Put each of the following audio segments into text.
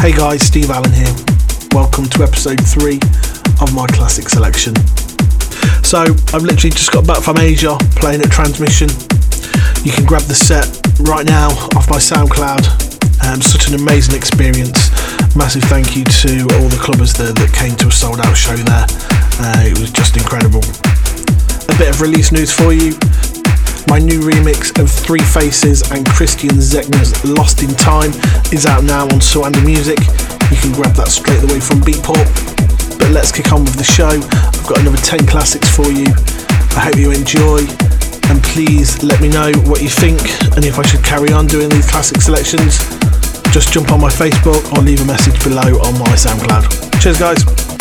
Hey guys, Steve Allen here. Welcome to episode 3 of my classic selection. So, I've literally just got back from Asia playing at Transmission. You can grab the set right now off my SoundCloud. Um, such an amazing experience. Massive thank you to all the clubbers there that came to a sold out show there. Uh, it was just incredible. A bit of release news for you. My new remix of Three Faces and Christian Zegna's Lost in Time is out now on Surrender Music. You can grab that straight away from Beatport. But let's kick on with the show. I've got another 10 classics for you. I hope you enjoy. And please let me know what you think and if I should carry on doing these classic selections. Just jump on my Facebook or leave a message below on my SoundCloud. Cheers, guys.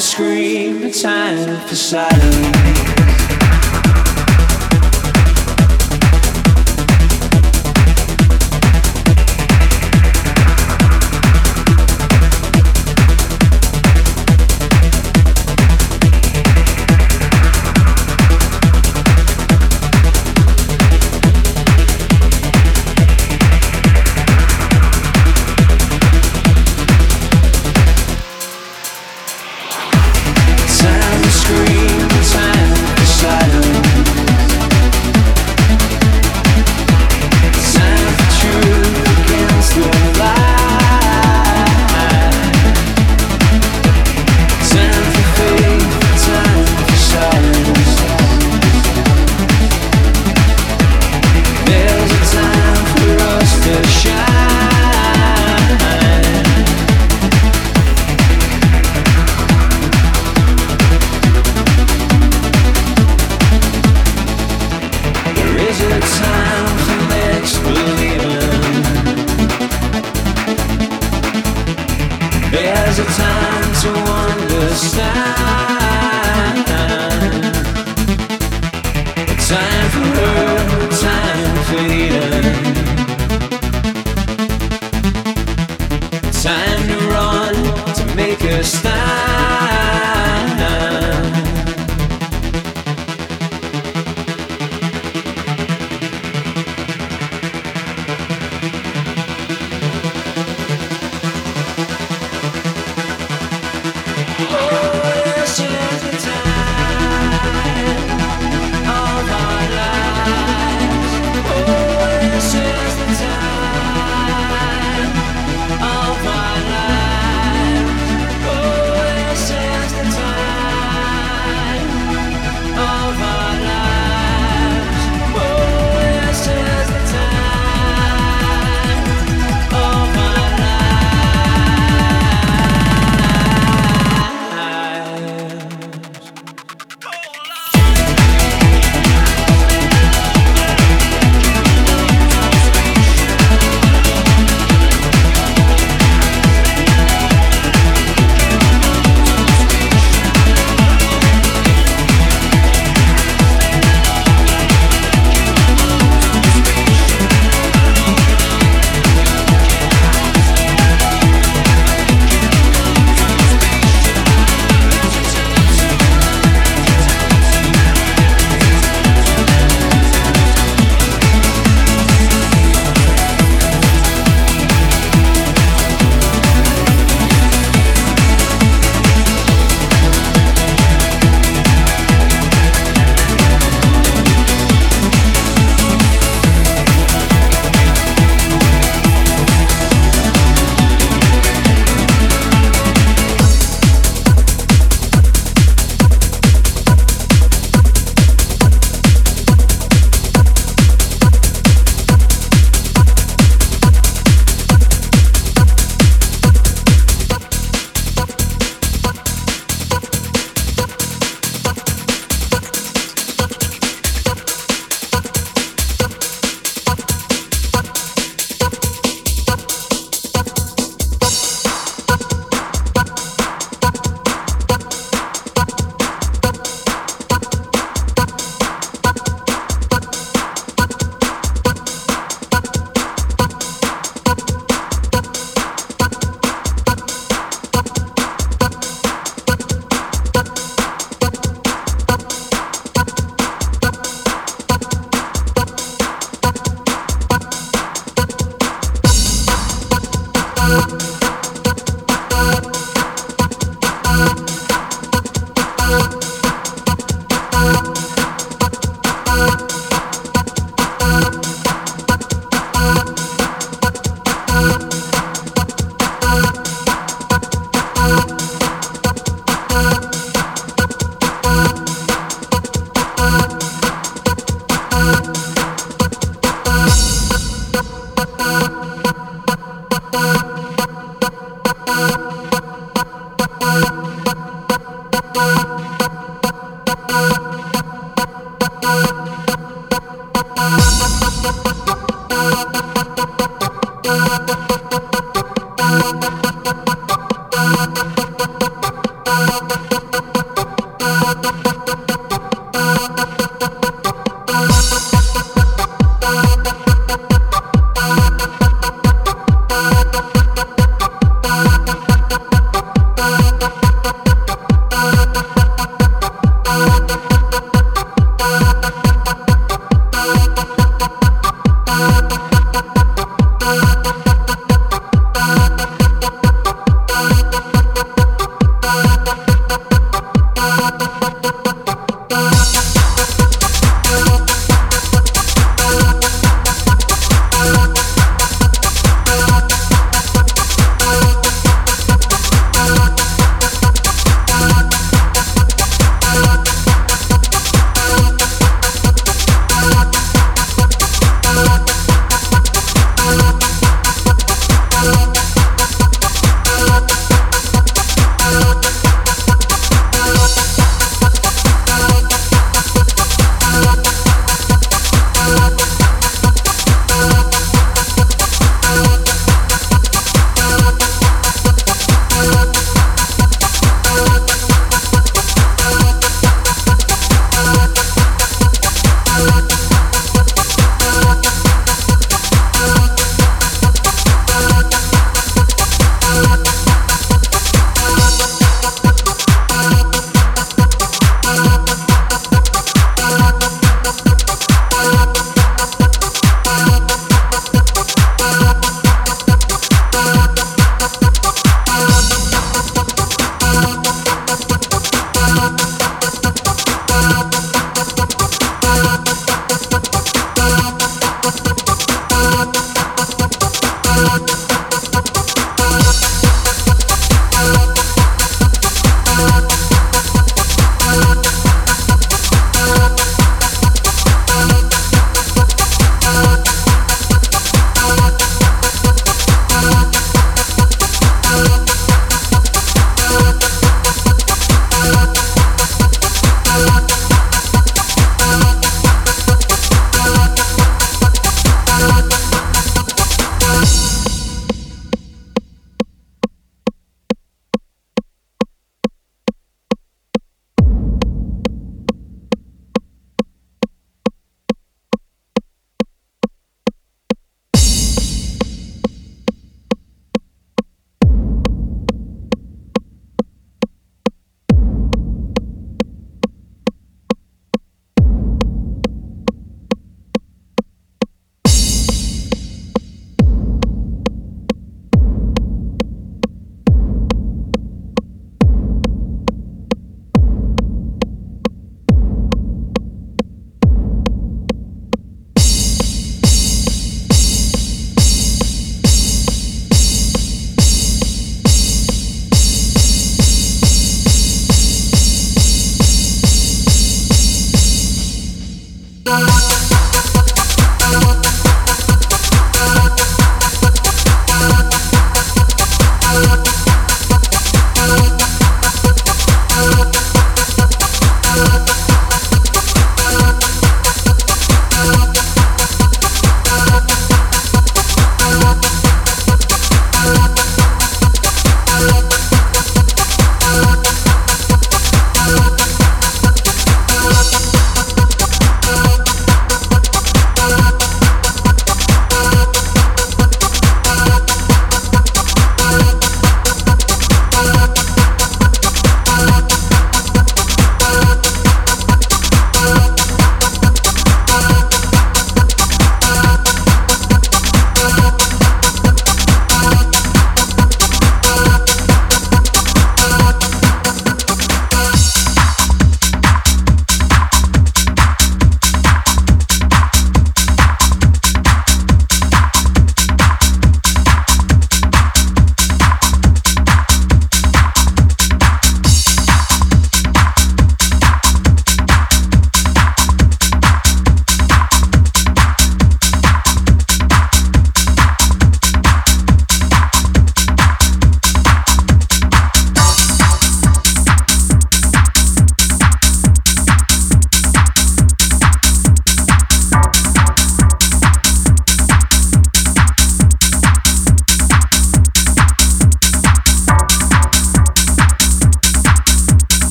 Scream and time